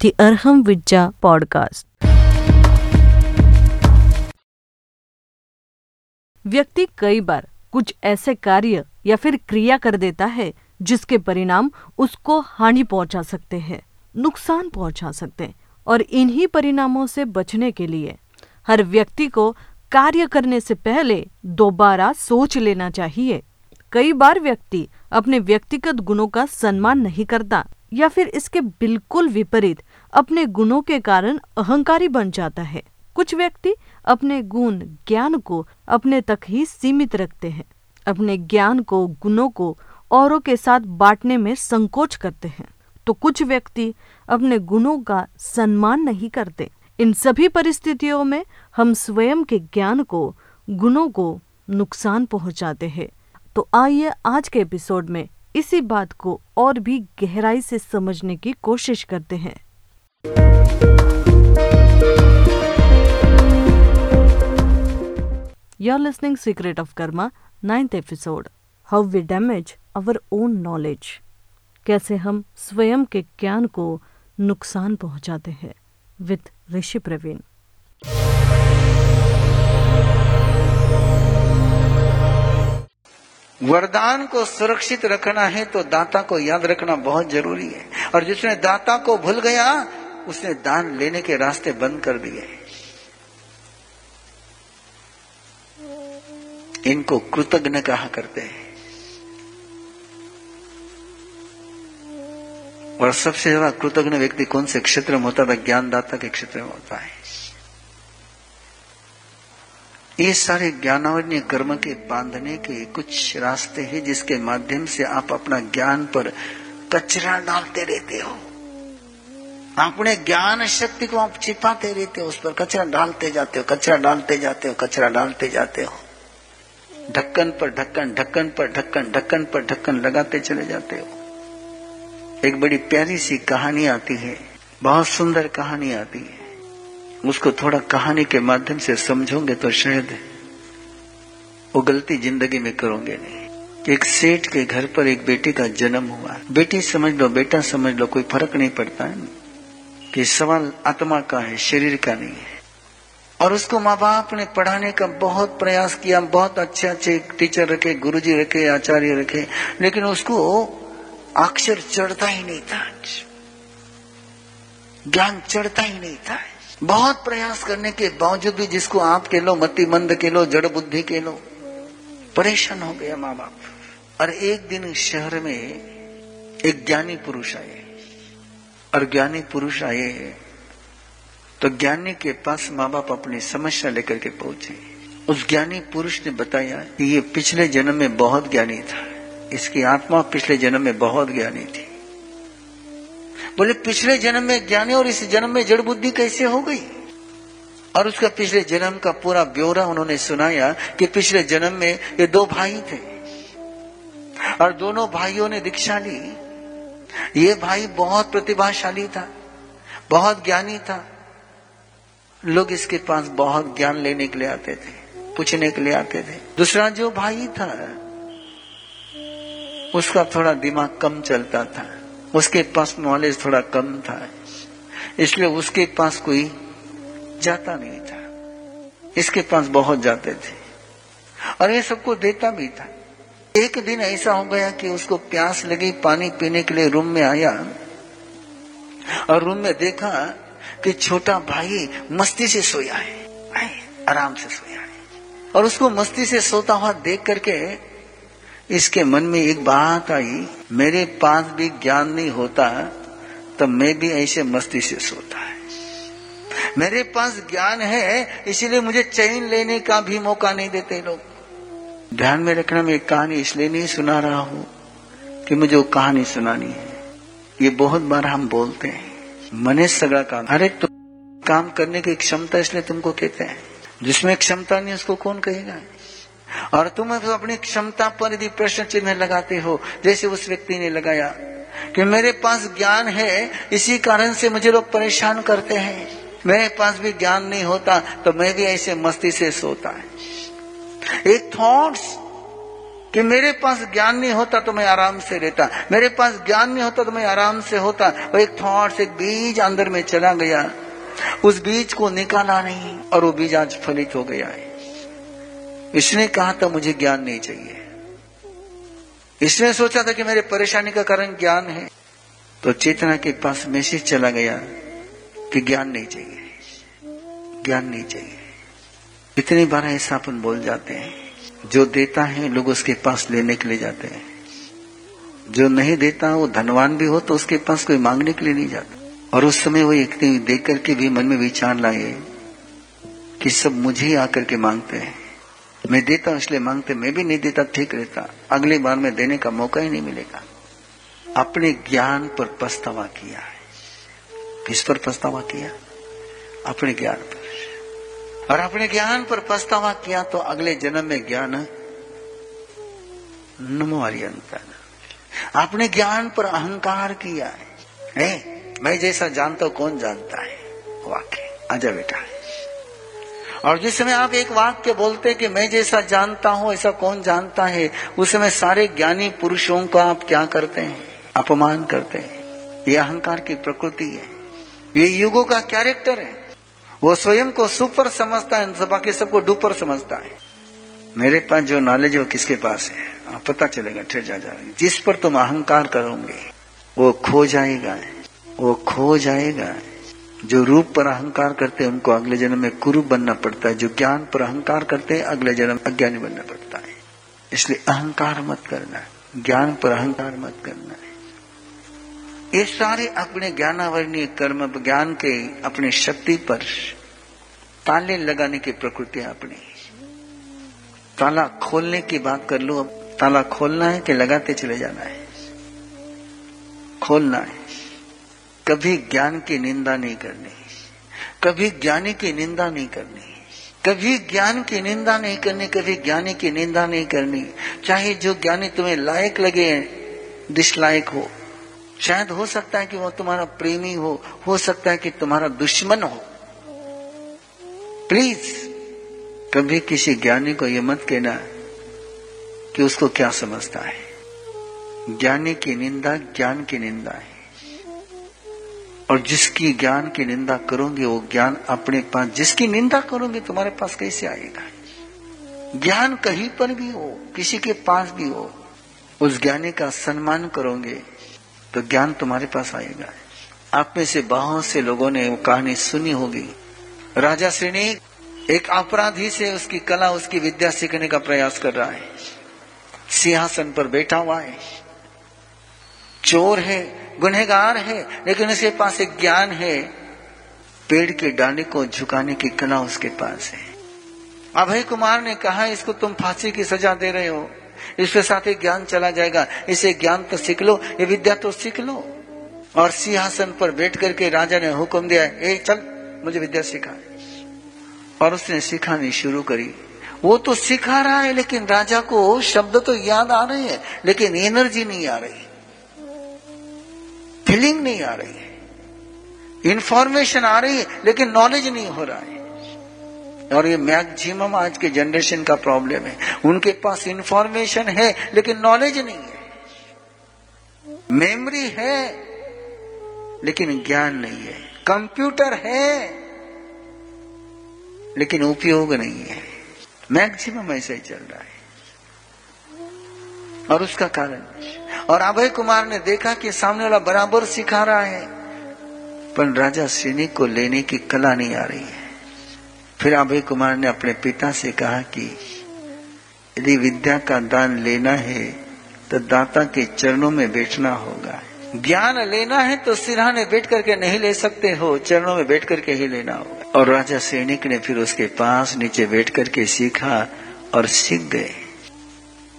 the Arham Vidya podcast. व्यक्ति कई बार कुछ ऐसे कार्य या फिर क्रिया कर देता है, जिसके परिणाम उसको हानि पहुँचा सकते हैं, नुकसान पहुँचा सकते हैं, और इन्हीं परिणामों से बचने के लिए हर व्यक्ति को कार्य करने से पहले दोबारा सोच लेना चाहिए कई बार व्यक्ति अपने व्यक्तिगत गुणों का सम्मान नहीं करता या फिर इसके बिल्कुल विपरीत अपने गुणों के कारण अहंकारी बन जाता है। कुछ व्यक्ति अपने गुण, ज्ञान को अपने तक ही सीमित रखते हैं। अपने ज्ञान को, गुणों को औरों के साथ बांटने में संकोच करते हैं। तो कुछ व्यक्ति अपने गुणों का सम्मान नहीं करते। इन सभी परिस्थितियों में हम स्वयं के ज्ञान को, गुणों को नुकसान पहुंचाते हैं। तो आइए आज के एपिसोड में इसी बात को और भी गहराई से समझने की कोशिश करते हैं। You're listening Secret of Karma, ninth episode. How we damage our own knowledge. कैसे हम स्वयं के ज्ञान को नुकसान पहुंचाते हैं विद ऋषि प्रवीण वरदान को सुरक्षित रखना है तो दाता को याद रखना बहुत ज़रूरी है और जिसने दाता को भूल गया उसने दान लेने के रास्ते बंद कर दिए। इनको कृतज्ञ कहा करते हैं। और सबसे ज़्यादा कृतज्ञ व्यक्ति कौन से? क्षेत्र में होता था ज्ञानदाता के क्षेत्र में होता है। ये सारे ज्ञानावन्य कर्म के बांधने के कुछ रास्ते हैं जिसके माध्यम से आप अपना ज्ञान पर कचरा डालते रहते हो। अपने ज्ञान शक्ति को आप छिपाते रहते हो, उस पर कचरा डालते जाते हो, कचरा डालते जाते हो, कचरा डालते जाते हो। ढक्कन पर ढक्कन ढक्कन पर ढक्कन ढक्कन पर ढक्कन लगाते चले जाते हो। एक बड़ी प्यारी सी कहानी आती है, बहुत सुंदर कहानी आती है। उसको थोड़ा कहानी के माध्यम से समझोगे तो शायद वो गलती ज़िंदगी में करोगे नहीं। एक सेठ के घर पर एक बेटी का जन्म हुआ। बेटी समझ लो, बेटा समझ लो, कोई फ़र्क नहीं पड़ता है। कि सवाल आत्मा का है, शरीर का नहीं है। और उसको माँ बाप ने पढ़ाने का बहुत प्रयास किया, बहुत अच्छे अच्छे टीचर रखे, गुरुजी रखे, आचार्य रखे, लेकिन उसको अक्षर चढ़ता ही नहीं था ज्ञान चढ़ता ही नहीं था बहुत प्रयास करने के बावजूद भी जिसको आप के लो मति मंद के लो, जड़ बुद्धि के लो, परेशान हो गया माँ बाप और एक दिन शहर में एक ज्ञानी पुरुष आए। और ज्ञानी पुरुष आए तो ज्ञानी के पास माँ बाप अपनी समस्या लेकर के पहुँचे। उस ज्ञानी पुरुष ने बताया कि ये पिछले जन्म में बहुत ज्ञानी था। इसकी आत्मा पिछले जन्म में बहुत ज्ञानी थी। बोले, पिछले जन्म में ज्ञानी और इस जन्म में जड़ बुद्धि कैसे हो गई? और उसका पिछले जन्म का पूरा ब्यौरा उन्होंने सुनाया कि पिछले जन्म में ये दो भाई थे। और दोनों भाइयों ने दीक्षा ली। ये भाई बहुत प्रतिभाशाली था, बहुत ज्ञानी था। लोग इसके पास बहुत ज्ञान लेने के लिए आते थे, पूछने के लिए आते थे। दूसरा जो भाई था, उसका थोड़ा दिमाग कम चलता था, उसके पास नॉलेज थोड़ा कम था, इसलिए उसके पास कोई जाता नहीं था। इसके पास बहुत जाते थे और ये सबको देता भी था। एक दिन ऐसा हो गया कि उसको प्यास लगी, पानी पीने के लिए रूम में आया और रूम में देखा कि छोटा भाई मस्ती से सोया है आराम से सोया है। और उसको मस्ती से सोता हुआ देख करके इसके मन में एक बात आई, मेरे पास भी ज्ञान नहीं होता तो मैं भी ऐसे मस्ती से सोता है। मेरे पास ज्ञान है, इसीलिए मुझे चैन लेने का भी मौका नहीं देते लोग। ध्यान में रखना, मैं कहानी इसलिए नहीं सुना रहा हूँ कि मुझे वो कहानी सुनानी है। ये बहुत बार हम बोलते हैं। मने सगड़ा काम। अरे तुम काम करने की क्षमता इसलिए तुमको कहते हैं। जिसमें क्षमता नहीं, उसको कौन कहेगा? और तुम तो अपनी क्षमता पर यदि प्रश्न चिन्ह लगाते हो, जैसे उस व्यक्ति ने लगाया कि मेरे पास ज्ञान है, इसी कारण से मुझे लोग परेशान करते हैं। मेरे पास भी ज्ञान नहीं होता तो मैं भी ऐसे मस्ती से सोता है। एक थॉट्स कि मेरे पास ज्ञान नहीं होता तो मैं आराम से रहता। मेरे पास ज्ञान नहीं होता तो मैं आराम से होता। और एक थॉट एक बीज अंदर में चला गया। उस बीज को निकाला नहीं और वो बीज आज फलित हो गया है। इसने कहा था, मुझे ज्ञान नहीं चाहिए। इसने सोचा था कि मेरे परेशानी का कारण ज्ञान है। तो चेतना के पास मैसेज चला गया कि ज्ञान नहीं चाहिए। ज्ञान नहीं चाहिए। इतनी बार ऐसा अपन बोल जाते हैं। जो देता है, लोग उसके पास लेने के लिए जाते हैं। जो नहीं देता, वो धनवान भी हो तो उसके पास कोई मांगने के लिए नहीं जाता। और उस समय वो एक देख करके भी मन में विचार लाए कि सब मुझे ही आकर के मांगते हैं। मैं देता हूँ इसलिए मांगते, मैं भी नहीं देता, ठीक रहता। अगली बार में देने का मौका ही नहीं मिलेगा। अपने ज्ञान पर पछतावा किया है। किस पर पछतावा किया? अपने ज्ञान पर। और अपने ज्ञान पर पछतावा किया तो अगले जन्म में ज्ञान नमो अंतर अपने ज्ञान पर अहंकार किया है, है? मैं जैसा जानता हूँ कौन जानता है? वाक्य। आजा बेटा। और जिस समय आप एक वाक्य बोलते कि मैं जैसा जानता हूँ ऐसा कौन जानता है? उस समय सारे ज्ञानी पुरुषों का आप क्या करते हैं? अपमान करते हैं। ये अहंकार की प्रकृति है। ये युगों का कैरेक्टर है। वो स्वयं को सुपर समझता है बाकी सबको डुपर समझता है। मेरे पास जो नॉलेज है, वो किसके पास है? आप पता चलेगा ठहर जा जा। जिस पर तुम अहंकार करोगे, वो खो जाएगा। वो खो जाएगा। जो रूप पर अहंकार करते हैं, उनको अगले जन्म में कुरूप बनना पड़ता है। जो ज्ञान पर अहंकार करते हैं, अगले जन्म अज्ञानी बनना पड़ता है। इसलिए अहंकार मत करना। ज्ञान पर अहंकार मत करना। ये सारे अपने ज्ञानावरणीय कर्म, ज्ञान के अपने शक्ति पर ताले लगाने की प्रकृति अपनी। ताला खोलने की बात कर लो अब। ताला खोलना है कि लगाते चले जाना है? खोलना है। कभी ज्ञान की निंदा नहीं करनी। कभी ज्ञानी की निंदा नहीं करनी। कभी ज्ञान की निंदा नहीं करनी, कभी ज्ञानी की निंदा नहीं करनी। चाहे जो ज्ञानी तुम्हें लायक लगे डिसलायक हो शायद हो सकता है कि वो तुम्हारा प्रेमी हो हो सकता है कि तुम्हारा दुश्मन हो। प्लीज़ कभी किसी ज्ञानी को यह मत कहना कि उसको क्या समझता है। ज्ञानी की निंदा ज्ञान की निंदा है। और जिसकी ज्ञान की निंदा करोगे, वो ज्ञान अपने पास, जिसकी निंदा करोगे, तुम्हारे पास कैसे आएगा? ज्ञान कहीं पर भी हो, किसी के पास भी हो, उस ज्ञानी का सम्मान करोगे तो ज्ञान तुम्हारे पास आएगा। आप में से बहुत से लोगों ने वो कहानी सुनी होगी। राजा श्रेणी एक अपराधी से उसकी कला, उसकी विद्या सीखने का प्रयास कर रहा है। सिंहासन पर बैठा हुआ है। चोर है, गुनहगार है, लेकिन उसके पास एक ज्ञान है। पेड़ के डांडे को झुकाने की कला उसके पास है। अभय कुमार ने कहा, इसको तुम फांसी की सजा दे रहे हो। इसके साथ ही ज्ञान चला जाएगा। इसे ज्ञान तो सीख लो, ये विद्या तो सीख लो। और सिंहासन पर बैठ करके राजा ने हुक्म दिया, ए, चल, मुझे विद्या सिखा। और उसने सिखानी शुरू करी। वो तो सिखा रहा है, लेकिन राजा को शब्द तो याद आ रहे हैं, लेकिन एनर्जी नहीं आ रही। फीलिंग नहीं आ रही है। इंफॉर्मेशन आ रही है, लेकिन नॉलेज नहीं हो रहा है। और ये मैक्सिमम आज के जनरेशन का प्रॉब्लम है। उनके पास इंफॉर्मेशन है, लेकिन नॉलेज नहीं है। मेमोरी है, लेकिन ज्ञान नहीं है। कंप्यूटर है, लेकिन उपयोग नहीं है। मैक्सिमम ऐसा ही चल रहा है। और उसका कारण और अभय कुमार ने देखा कि सामने वाला बराबर सिखा रहा है, पर राजा सैनिक को लेने की कला नहीं आ रही है। फिर अभय कुमार ने अपने पिता से कहा कि, यदि विद्या का दान लेना है तो दाता के चरणों में बैठना होगा। ज्ञान लेना है तो सिरहाने बैठ करके नहीं ले सकते हो, चरणों में बैठ करके ही लेना होगा। और राजा सैनिक ने फिर उसके पास नीचे बैठ करके सीखा और सीख गए।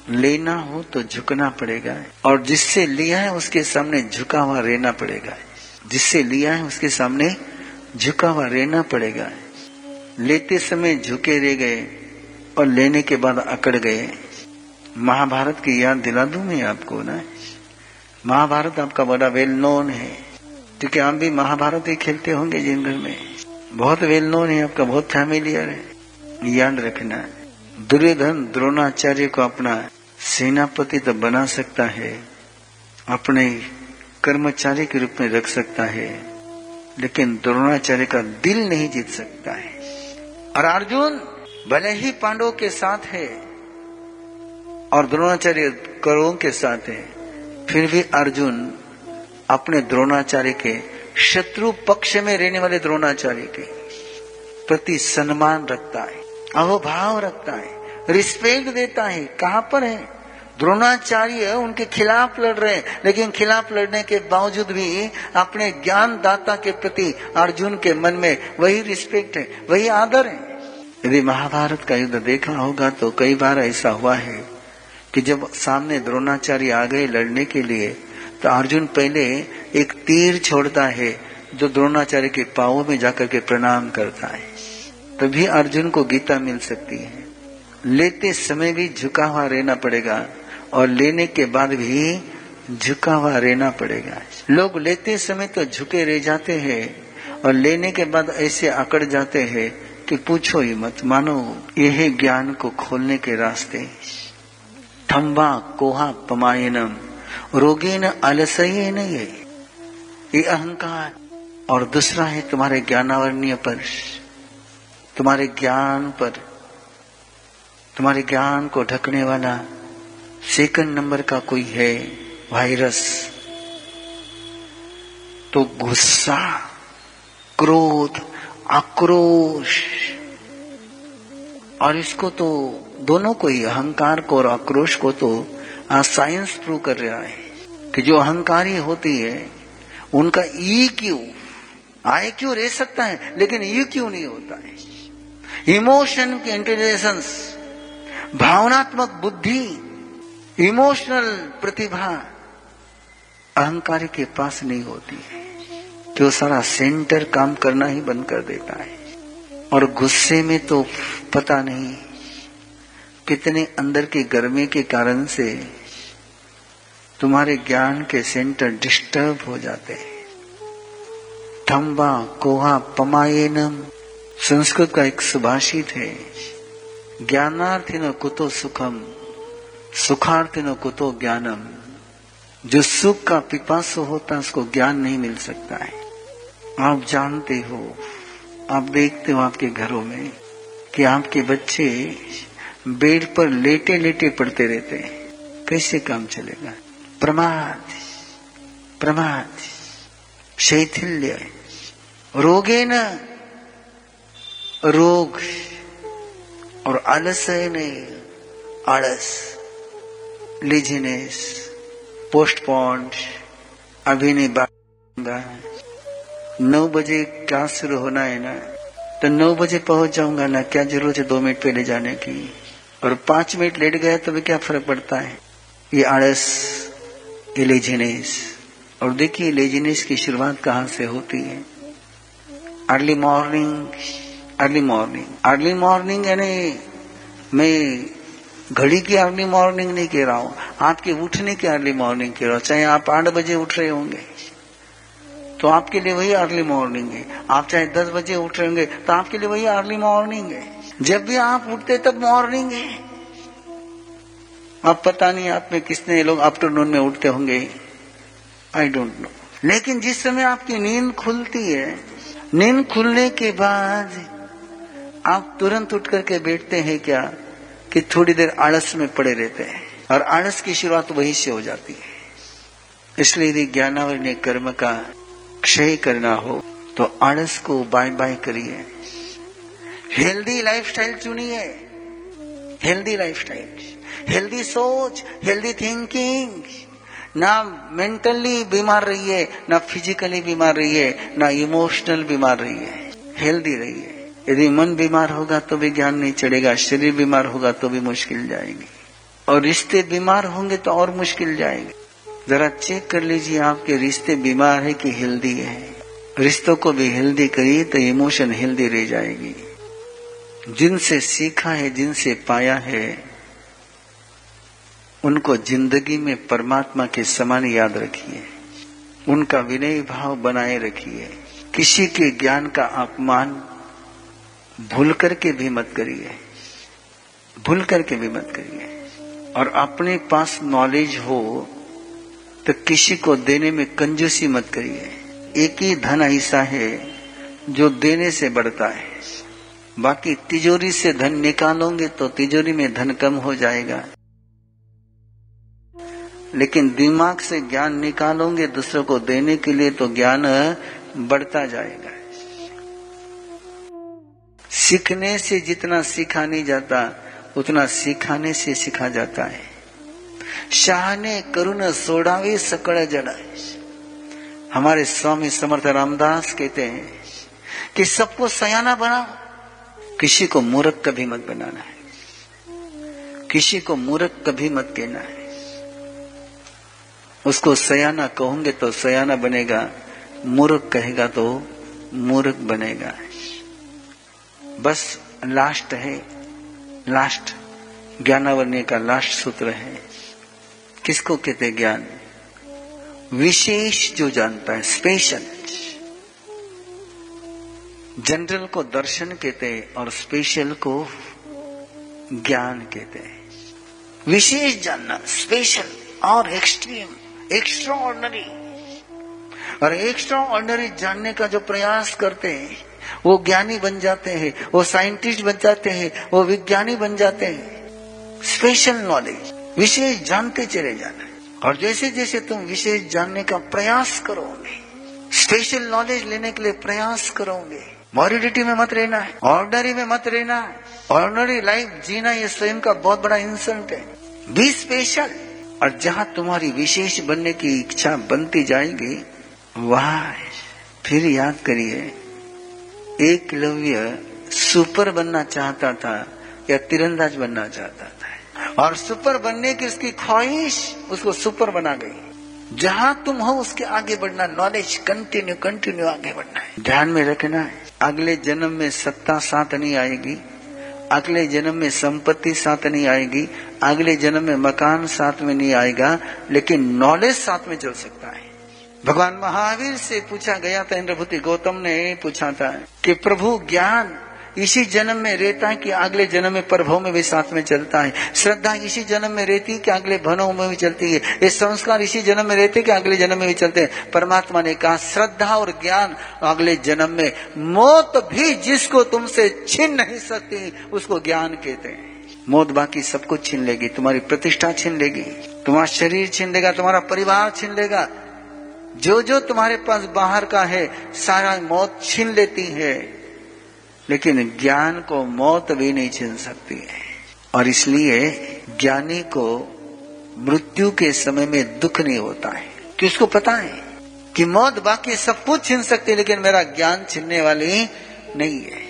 लेना हो तो झुकना पड़ेगा, और जिससे लिया है उसके सामने झुका हुआ रहना पड़ेगा। जिससे लिया है उसके सामने झुका हुआ रहना पड़ेगा। लेते समय झुके रह गए और लेने के बाद अकड़ गए। महाभारत की याद दिला दू मैं आपको ना? महाभारत आपका बड़ा वेल नोन है। क्योंकि आप भी महाभारत ही खेलते होंगे जिन घर में। बहुत वेल नोन है, आपका बहुत फैमिलियर है। याद रखना, दुर्योधन द्रोणाचार्य को अपना सेनापति तो बना सकता है, अपने कर्मचारी के रूप में रख सकता है, लेकिन द्रोणाचार्य का दिल नहीं जीत सकता है। और अर्जुन भले ही पांडवों के साथ है और द्रोणाचार्य कौरवों के साथ है, फिर भी अर्जुन अपने द्रोणाचार्य के शत्रु पक्ष में रहने वाले द्रोणाचार्य के प्रति सम्मान रखता है अहोभाव रखता है रिस्पेक्ट देता है। कहाँ पर है? द्रोणाचार्य उनके खिलाफ लड़ रहे हैं, लेकिन खिलाफ लड़ने के बावजूद भी अपने ज्ञान दाता के प्रति अर्जुन के मन में वही रिस्पेक्ट है, वही आदर है। यदि महाभारत का युद्ध देखा होगा तो कई बार ऐसा हुआ है कि जब सामने द्रोणाचार्य आ गए लड़ने के लिए तो अर्जुन पहले एक तीर छोड़ता है जो द्रोणाचार्य के पाओ में जाकर के प्रणाम करता है। तभी अर्जुन को गीता मिल सकती है। लेते समय भी झुका हुआ रहना पड़ेगा। और लेने के बाद भी झुका हुआ रहना पड़ेगा। लोग लेते समय तो झुके रह जाते हैं और लेने के बाद ऐसे अकड़ जाते हैं कि पूछो ही मत, मानो यह ज्ञान को खोलने के रास्ते। थम्बा कोहा पमायनम रोगीन अलसही नहीं है ये अहंकार। और दूसरा है तुम्हारे ज्ञानावरणीय पर। तुम्हारे ज्ञान पर, तुम्हारे ज्ञान को ढकने वाला सेकंड नंबर का कोई है वायरस तो गुस्सा, क्रोध, आक्रोश, और इसको तो दोनों को ही, अहंकार को और आक्रोश को तो साइंस प्रूव कर रहा है कि जो अहंकारी होती है, उनका ई क्यू, आई क्यू रह सकता है, लेकिन ई क्यू नहीं होता है। इमोशन की इंटेलिजेंस, भावनात्मक बुद्धि इमोशनल प्रतिभा अहंकार के पास नहीं होती है वो सारा सेंटर काम करना ही बंद कर देता है। और गुस्से में तो पता नहीं कितने अंदर की गर्मी के कारण से तुम्हारे ज्ञान के सेंटर डिस्टर्ब हो जाते हैं। थम्बा कोहा, पमायनम संस्कृत का एक सुभाषित है, ज्ञानार्थी न कुतो सुखम। सुखार्थी न कुतो ज्ञानम। जो सुख का पिपास होता है, उसको ज्ञान नहीं मिल सकता है। आप जानते हो, आप देखते हो आपके घरों में, कि आपके बच्चे बेड पर लेटे लेटे पड़ते रहते हैं। कैसे काम चलेगा? प्रमाद प्रमाद, शैथिल्य। रोगे न, रोग, और आलस ने, आलस। लिजिनेस पोस्टपोन्ड अभी नहीं नौ बजे क्लास शुरू होना है ना तो नौ बजे पहुँच जाऊँगा ना, क्या ज़रूरत है दो मिनट पहले जाने की? और पाँच मिनट लेट गया तो भी क्या फ़र्क पड़ता है? ये आड़स ये लेजिनेस और देखिए लेजिनेस की शुरुआत कहाँ से होती है? Early morning early morning early morning यानी मैं घड़ी की अर्ली मॉर्निंग नहीं कह रहा हूँ आपके उठने की अर्ली मॉर्निंग कह रहा हूँ, चाहे आप आठ बजे उठ रहे होंगे तो आपके लिए वही अर्ली मॉर्निंग है। आप चाहे दस बजे उठ रहे होंगे तो आपके लिए वही अर्ली मॉर्निंग है। जब भी आप उठते तब मॉर्निंग है। अब पता नहीं आप में किसने लोग आफ्टरनून में उठते होंगे। आई डोंट नो लेकिन जिस समय आपकी नींद खुलती है, नींद खुलने के बाद आप तुरंत उठ करके बैठते हैं क्या? कि थोड़ी देर आलस में पड़े रहते हैं। और आलस की शुरुआत वहीं से हो जाती है। इसलिए यदि ज्ञानावर ने कर्म का क्षय करना हो तो आलस को बाय बाय करिए। हेल्दी लाइफस्टाइल चुनिए। Healthy lifestyle. हेल्दी सोच, हेल्दी थिंकिंग। ना मेंटली बीमार रहिए, ना फिजिकली बीमार रहिए, ना इमोशनल बीमार रहिए। हेल्दी रहिए। यदि मन बीमार होगा तो भी ज्ञान नहीं चढ़ेगा, शरीर बीमार होगा तो भी मुश्किल जाएगी। और रिश्ते बीमार होंगे तो और मुश्किल जाएँगे। जरा चेक कर लीजिए आपके रिश्ते बीमार है कि हेल्दी है। रिश्तों को भी हेल्दी करिए तो इमोशन हेल्दी रह जाएगी। जिनसे सीखा है, जिनसे पाया है, उनको ज़िंदगी में परमात्मा के समान याद रखिए। उनका विनय भाव बनाए रखिए। किसी के ज्ञान का अपमान भूल करके भी मत करिए। भूल करके भी मत करिए। और अपने पास नॉलेज हो तो किसी को देने में कंजूसी मत करिए। एक ही धन ऐसा है, जो देने से बढ़ता है। बाकी तिजोरी से धन निकालोगे तो तिजोरी में धन कम हो जाएगा। लेकिन दिमाग से ज्ञान निकालोगे, दूसरों को देने के लिए तो ज्ञान बढ़ता जाएगा। सीखने से जितना सीखा नहीं जाता, उतना सिखाने से सीखा जाता है। शाह ने करुण सोडावे सकड़ जड़ा हमारे स्वामी समर्थ रामदास कहते हैं कि सबको सयाना बनाओ, किसी को मूर्ख कभी मत बनाना है। किसी को मूर्ख कभी मत कहना है। उसको सयाना कहोगे तो सयाना बनेगा, मूर्ख कहेगा तो मूर्ख बनेगा। बस लास्ट है, लास्ट ज्ञानावरण्य का लास्ट सूत्र है। किसको कहते ज्ञान? विशेष जो जानता है स्पेशल जनरल को दर्शन कहते हैं और स्पेशल को ज्ञान कहते हैं। विशेष जानना स्पेशल और एक्सट्रीम एक्स्ट्रा ऑर्डनरी और एक्स्ट्रा ऑर्डनरी जानने का जो प्रयास करते हैं वो ज्ञानी बन जाते हैं, वो साइंटिस्ट बन जाते हैं, वो विज्ञानी बन जाते हैं। स्पेशल नॉलेज विशेष जानते चले जाना और जैसे जैसे तुम विशेष जानने का प्रयास करोगे स्पेशल नॉलेज लेने के लिए प्रयास करोगे मॉरिडिटी में मत रहना है ऑर्डनरी में मत रहना है। ऑर्डनरी लाइफ जीना ये स्वयं का बहुत बड़ा इंसल्ट है। बी स्पेशल और जहाँ तुम्हारी विशेष बनने की इच्छा बनती जाएगी, वहाँ फिर याद करिए एकलव्य सुपर बनना चाहता था या तीरंदाज बनना चाहता था। और सुपर बनने की उसकी ख्वाहिश उसको सुपर बना गई। जहाँ तुम हो, उसके आगे बढ़ना नॉलेज कंटिन्यू कंटिन्यू आगे बढ़ना है। ध्यान में रखना है, अगले जन्म में सत्ता साथ नहीं आएगी, अगले जन्म में संपत्ति साथ नहीं आएगी, अगले जन्म में मकान साथ में नहीं आएगा, लेकिन नॉलेज साथ में चल सकता है। भगवान महावीर से पूछा गया था, इंद्रभूति गौतम ने पूछा था कि प्रभु ज्ञान इसी जन्म में रहता है कि अगले जन्म में प्रभव में भी साथ में चलता है? श्रद्धा इसी जन्म में रहती है कि अगले भनों में भी चलती है? ये संस्कार इसी जन्म में रहते कि अगले जन्म में भी चलते हैं? परमात्मा ने कहा, श्रद्धा और ज्ञान अगले जन्म में, मौत भी जिसको तुमसे छीन नहीं सकती, उसको ज्ञान कहते हैं। मौत बाकी सब कुछ छीन लेगी, तुम्हारी प्रतिष्ठा छीन लेगी, तुम्हारा शरीर छीन लेगा, तुम्हारा परिवार छीन लेगा जो जो तुम्हारे पास बाहर का है, सारा मौत छीन लेती है। लेकिन ज्ञान को मौत भी नहीं छीन सकती है। और इसलिए ज्ञानी को मृत्यु के समय में दुख नहीं होता है। कि उसको पता है कि मौत बाकी सब कुछ छीन सकती है, लेकिन मेरा ज्ञान छीनने वाली नहीं है।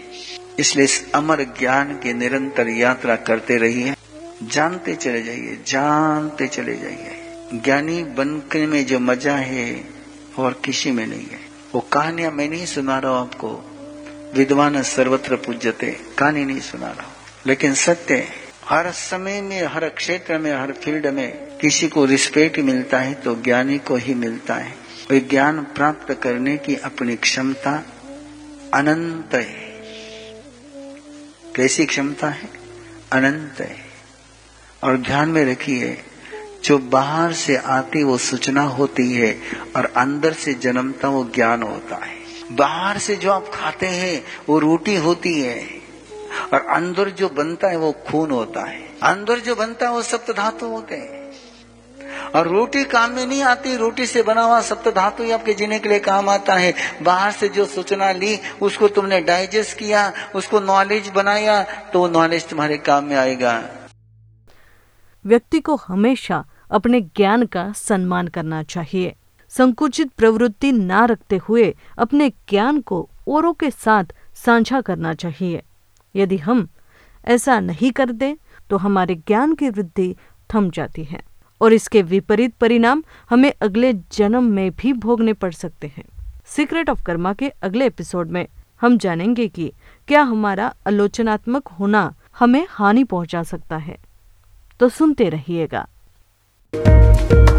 इसलिए इस अमर ज्ञान की निरंतर यात्रा करते रहिए, जानते चले जाइए, जानते चले जाइए। ज्ञानी बनने में जो मज़ा है और किसी में नहीं है। वो कहानियाँ मैं नहीं सुना रहा हूँ आपको। विद्वान सर्वत्र पूज्यते, कहानी नहीं सुना रहा हूँ। लेकिन सत्य हर समय में, हर क्षेत्र में, हर फ़ील्ड में किसी को रिस्पेक्ट मिलता है तो ज्ञानी को ही मिलता है। वही ज्ञान प्राप्त करने की अपनी क्षमता अनंत है। कैसी क्षमता है? अनंत है। और ध्यान में रखिए जो बाहर से आती वो सूचना होती है और अंदर से जन्मता वो ज्ञान होता है। बाहर से जो आप खाते हैं, वो रोटी होती है और अंदर जो बनता है वो खून होता है। अंदर जो बनता है वो सप्त धातु होते हैं। और रोटी काम में नहीं आती, रोटी से बना हुआ सप्त धातु ही आपके जीने के लिए काम आता है। बाहर से जो सूचना ली, उसको तुमने डाइजेस्ट किया, उसको नॉलेज बनाया तो वो नॉलेज तुम्हारे काम में आएगा। व्यक्ति को हमेशा अपने ज्ञान का सम्मान करना चाहिए। संकुचित प्रवृत्ति ना रखते हुए अपने ज्ञान को औरों के साथ साझा करना चाहिए। यदि हम ऐसा नहीं करते तो हमारे ज्ञान की वृद्धि थम जाती है और इसके विपरीत परिणाम हमें अगले जन्म में भी भोगने पड़ सकते हैं। सीक्रेट ऑफ़ कर्मा के अगले एपिसोड में हम जानेंगे कि क्या हमारा आलोचनात्मक होना हमें हानि पहुँचा सकता है। तो सुनते रहिएगा। Música